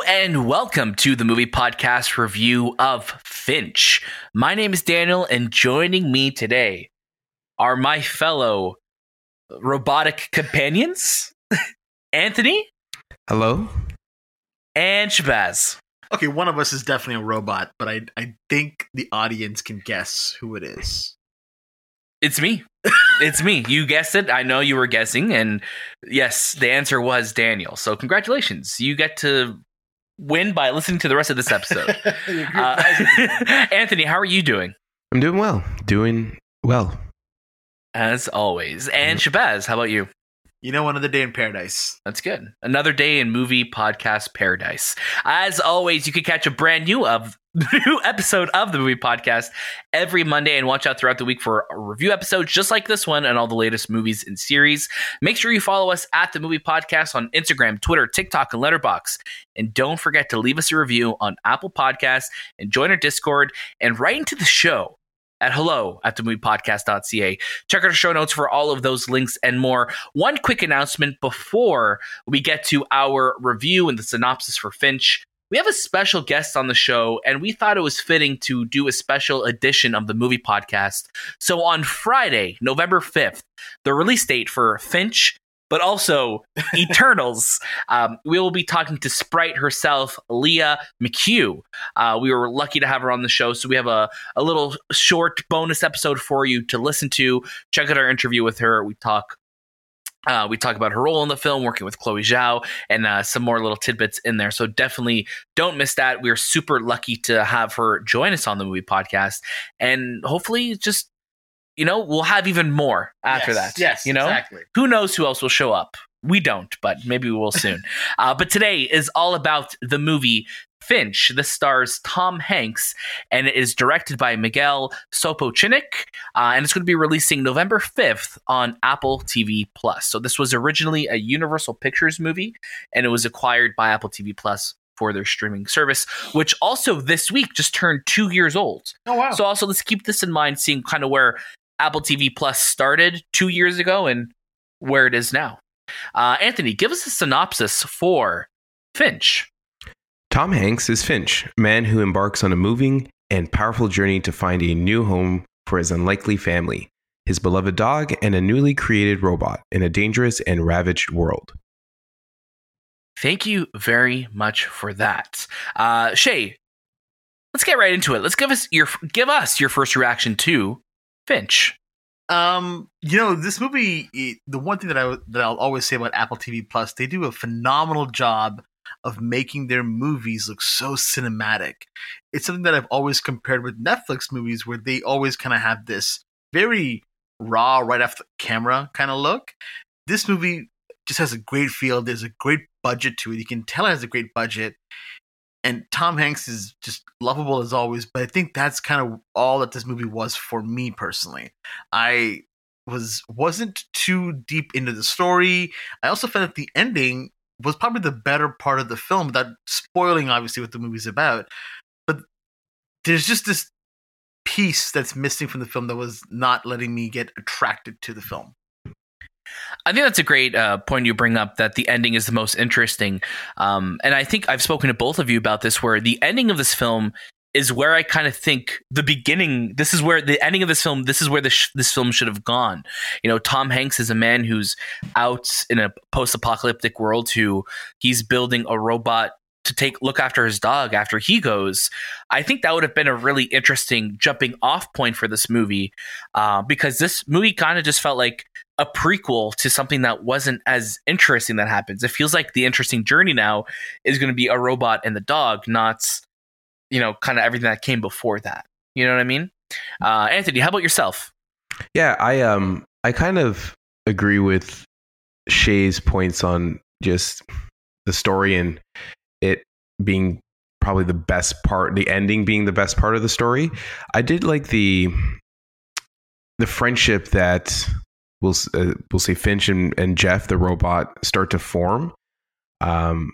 Hello and welcome to the movie podcast review of Finch. My name is Daniel, and joining me today are my fellow robotic companions, Anthony Hello? and Shahbaz. Okay, one of us is definitely a robot, but I I think the audience can guess who it is. It's me. it's me. You guessed it. I know you were guessing, and yes, the answer was Daniel. So congratulations. You get to win by listening to the rest of this episode. Uh, Anthony, how are you doing? I'm doing well. Doing well. As always. And Shahbaz, how about you? You know, another day in paradise. That's good. Another day in movie podcast paradise. As always, you can catch a brand new of new episode of the movie podcast every Monday and watch out throughout the week for review episodes just like this one and all the latest movies and series. Make sure you follow us at the movie podcast on Instagram, Twitter, TikTok, and Letterboxd. And don't forget to leave us a review on Apple Podcasts and join our Discord and write into the show at hello at themoviepodcast.ca. Check out our show notes for all of those links and more. One quick announcement before we get to our review and the synopsis for Finch. We have a special guest on the show, and we thought it was fitting to do a special edition of the movie podcast. So on Friday, November 5th, the release date for Finch, but also Eternals, um, we will be talking to Sprite herself, Lia McHugh. Uh, we were lucky to have her on the show, so we have a, a little short bonus episode for you to listen to. Check out our interview with her. We talk uh, we talk about her role in the film, working with Chloe Zhao, and uh, some more little tidbits in there. So definitely don't miss that. We're super lucky to have her join us on the movie podcast, and hopefully, just you know, we'll have even more after Yes, that. Yes, you know, exactly. who knows who else will show up? We don't, but maybe we will soon. uh, but today is all about the movie Finch. This stars Tom Hanks and it is directed by Miguel Sapochnik. Uh, and it's going to be releasing November 5th on Apple TV Plus. So this was originally a Universal Pictures movie and it was acquired by Apple TV Plus for their streaming service, which also this week just turned two years old. Oh wow. So also let's keep this in mind, seeing kind of where Apple TV Plus started two years ago and where it is now. Uh, Anthony, give us a synopsis for Finch. Tom Hanks is Finch, man who embarks on a moving and powerful journey to find a new home for his unlikely family, his beloved dog, and a newly created robot in a dangerous and ravaged world. Thank you very much for that, uh, Shay. Let's get right into it. Let's give us your give us your first reaction to Finch. Um, you know, this movie. the one thing that I that I'll always say about Apple TV Plus, they do a phenomenal job of making their movies look so cinematic. It's something that I've always compared with Netflix movies, where they always kind of have this very raw, right off the camera kind of look. This movie just has a great feel. There's a great budget to it. You can tell it has a great budget. And Tom Hanks is just lovable as always, but I think that's kind of all that this movie was for me personally. I was wasn't too deep into the story. I also found that the ending was probably the better part of the film, without spoiling obviously what the movie's about. But there's just this piece that's missing from the film that was not letting me get attracted to the film. I think that's a great uh, point you bring up that the ending is the most interesting. Um, and I think I've spoken to both of you about this, where the ending of this film is where I kind of think the beginning. This is where the ending of this film. This is where this sh- this film should have gone. You know, Tom Hanks is a man who's out in a post-apocalyptic world. Who he's building a robot to take look after his dog after he goes. I think that would have been a really interesting jumping off point for this movie, uh, because this movie kind of just felt like a prequel to something that wasn't as interesting that happens. It feels like the interesting journey now is going to be a robot and the dog, not you know, kind of everything that came before that. You know what I mean? Uh, Anthony, how about yourself? Yeah, I um I kind of agree with Shay's points on just the story and it being probably the best part, the ending being the best part of the story. I did like the the friendship that we'll uh, we'll say Finch and, and Jeff the robot start to form. Um,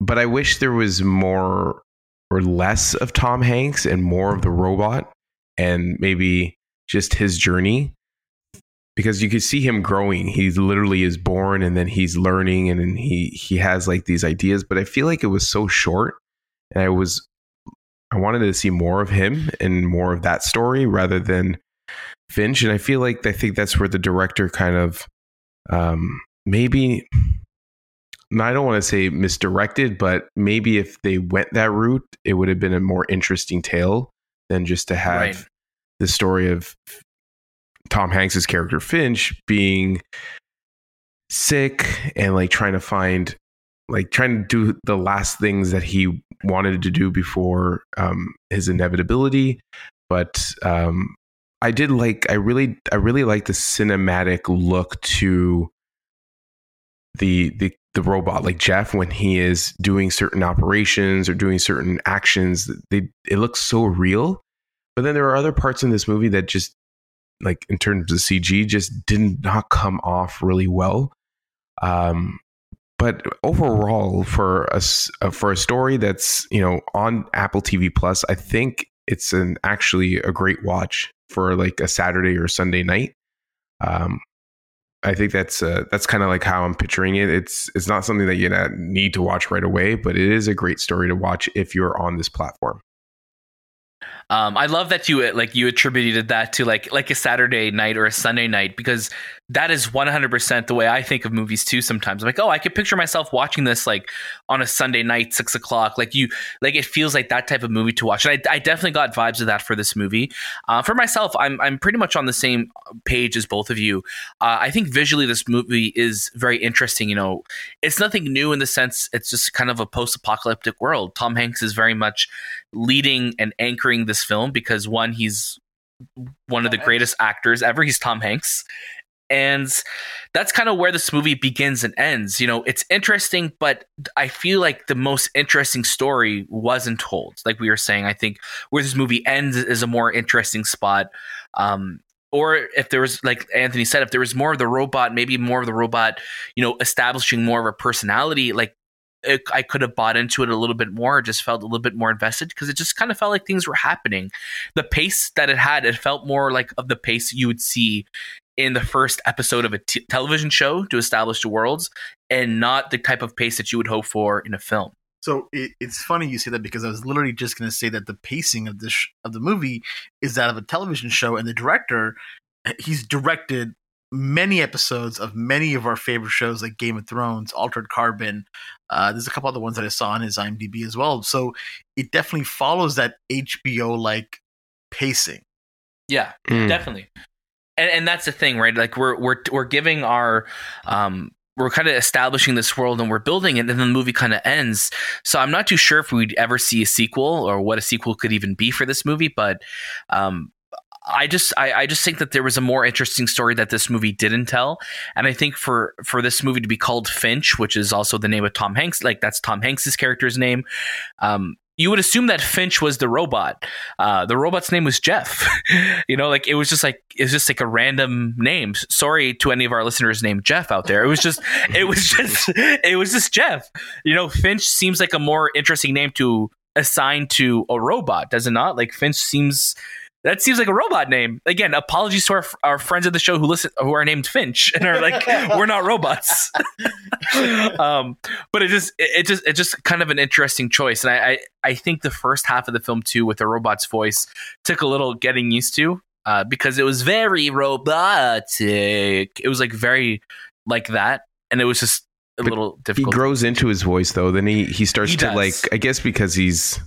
but I wish there was more or less of Tom Hanks and more of the robot, and maybe just his journey because you can see him growing. He literally is born and then he's learning and then he he has like these ideas. But I feel like it was so short, and I was I wanted to see more of him and more of that story rather than Finch. And I feel like I think that's where the director kind of um, maybe I don't want to say misdirected, but maybe if they went that route, it would have been a more interesting tale than just to have Right. the story of Tom Hanks's character Finch being sick and like trying to find like trying to do the last things that he wanted to do before um his inevitability. But um i did like i really i really like the cinematic look to the the the robot. Like jeff when he is doing certain operations or doing certain actions they it looks so real. But then there are other parts in this movie that just like in terms of cg just did not come off really well. Um but overall for a uh, for a story that's you know on apple tv plus i think it's an actually a great watch for like a saturday or sunday night. Um i think that's uh, that's kind of like how i'm picturing it. It's it's not something that you not need to watch right away but it is a great story to watch if you're on this platform Um, I love that you like you attributed that to like like a Saturday night or a Sunday night because that is 100% the way I think of movies too. Sometimes I'm like, oh, I could picture myself watching this like on a Sunday night, six o'clock. Like you, like it feels like that type of movie to watch. And I, I definitely got vibes of that for this movie. Uh, for myself, I'm I'm pretty much on the same page as both of you. Uh, I think visually this movie is very interesting. You know, it's nothing new in the sense it's just kind of a post-apocalyptic world. Tom Hanks is very much leading and anchoring this film because one, he's one of the greatest actors ever. He's Tom Hanks. And that's kind of where this movie begins and ends. You know, it's interesting, but I feel like the most interesting story wasn't told. Like we were saying, I think where this movie ends is a more interesting spot. Um, or if there was, like Anthony said, if there was more of the robot, maybe more of the robot, you know, establishing more of a personality, like it, I could have bought into it a little bit more, just felt a little bit more invested because it just kind of felt like things were happening. The pace that it had, it felt more like of the pace you would see in the first episode of a t- television show to establish the worlds, and not the type of pace that you would hope for in a film. So it, it's funny you say that because I was literally just going to say that the pacing of this sh- of the movie is that of a television show, and the director eh, he's directed many episodes of many of our favorite shows like Game of Thrones, Altered Carbon. Uh, there's a couple other ones that I saw on his IMDb as well. So it definitely follows that HBO like pacing. Yeah, Mm. definitely. And and that's the thing, right? Like we're we're we're giving our um we're kind of establishing this world and we're building it and then the movie kind of ends. So I'm not too sure if we'd ever see a sequel or what a sequel could even be for this movie, but um I just I, I just think that there was a more interesting story that this movie didn't tell. And I think for for this movie to be called Finch, which is also the name of Tom Hanks, like that's Tom Hanks's character's name, um, you would assume that Finch was the robot. Uh, the robot's name was Jeff. you know, like it was just like it was just like a random name. Sorry to any of our listeners named Jeff out there. It was just it was just it was just Jeff. You know, Finch seems like a more interesting name to assign to a robot, does it not? Like Finch seems that seems like a robot name. Again, apologies to our, our friends of the show who listen who are named Finch and are like we're not robots. um, but it just it, it just it's just kind of an interesting choice, and I, I I think the first half of the film too with the robot's voice took a little getting used to uh, because it was very robotic. It was like very like that, and it was just a But little difficult. he grows into his voice though then he he starts He to like i guess because he's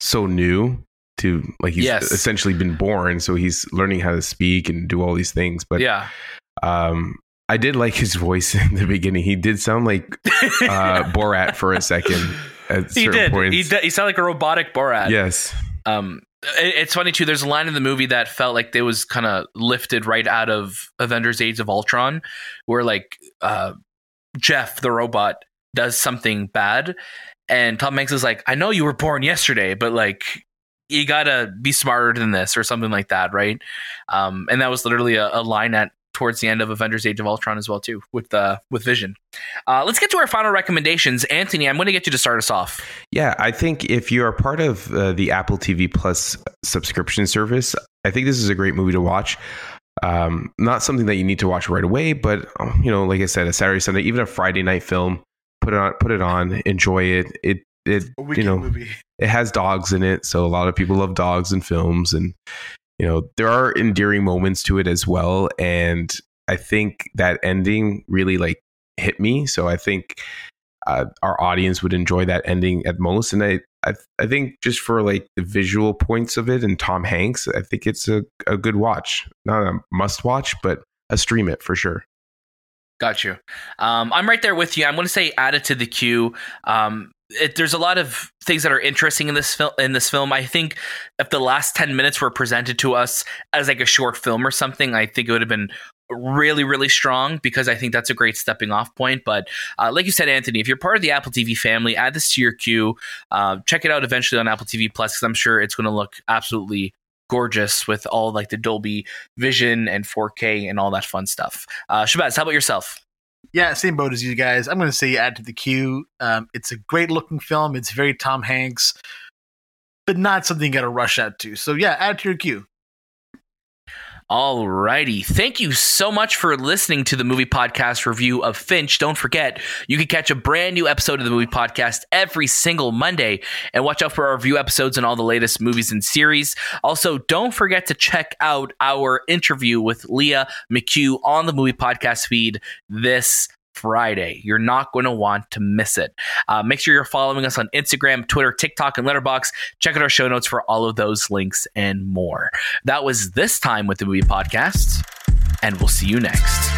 so new to like he's Yes. essentially been born so he's learning how to speak and do all these things but yeah, um i did like his voice in the beginning he did sound like uh borat for a second at he certain did. points He did. He sounded like a robotic Borat. yes Um, it- it's funny too. There's a line in the movie that felt like it was kind of lifted right out of Avengers: Age of Ultron, where like uh, Jeff the robot does something bad, and Tom Hanks is like, "I know you were born yesterday, but like." You gotta be smarter than this, or something like that, right? Um, and that was literally a, a line at towards the end of Avengers: Age of Ultron as well, too, with uh, with Vision. Uh, let's get to our final recommendations, Anthony. I'm going to get you to start us off. Yeah, I think if you are part of uh, the Apple TV Plus subscription service, I think this is a great movie to watch. Um, not something that you need to watch right away, but you know, like I said, a Saturday, Sunday, even a Friday night film, put it on, put it on, enjoy it. It, it, you know, movie. it has dogs in it, so a lot of people love dogs in films, and you know, there are endearing moments to it as well. And I think that ending really like hit me. So I think uh, our audience would enjoy that ending at most. And I, I, I think just for like the visual points of it and Tom Hanks, I think it's a, a good watch. Not a must watch, but a stream it for sure. Got you. Um, I'm right there with you. I'm going to say add it to the queue. Um, it, there's a lot of things that are interesting in this film. In this film, I think if the last ten minutes were presented to us as like a short film or something, I think it would have been really, really strong because I think that's a great stepping off point. But uh, like you said, Anthony, if you're part of the Apple TV family, add this to your queue. Uh, check it out eventually on Apple TV Plus because I'm sure it's going to look absolutely gorgeous with all like the Dolby Vision and 4K and all that fun stuff. Uh, Shahbaz, how about yourself? Yeah, same boat as you guys. I'm going to say add to the queue. Um, it's a great looking film. It's very Tom Hanks, but not something you got to rush out to. So yeah, add to your queue. Alrighty. Thank you so much for listening to the movie podcast review of Finch. Don't forget, you can catch a brand new episode of the movie podcast every single Monday and watch out for our review episodes and all the latest movies and series. Also, don't forget to check out our interview with Lia McHugh on the movie podcast feed this Friday. You're not going to want to miss it. Uh, make sure you're following us on Instagram, Twitter, TikTok, and Letterboxd. Check out our show notes for all of those links and more. That was this time with the movie podcast, and we'll see you next.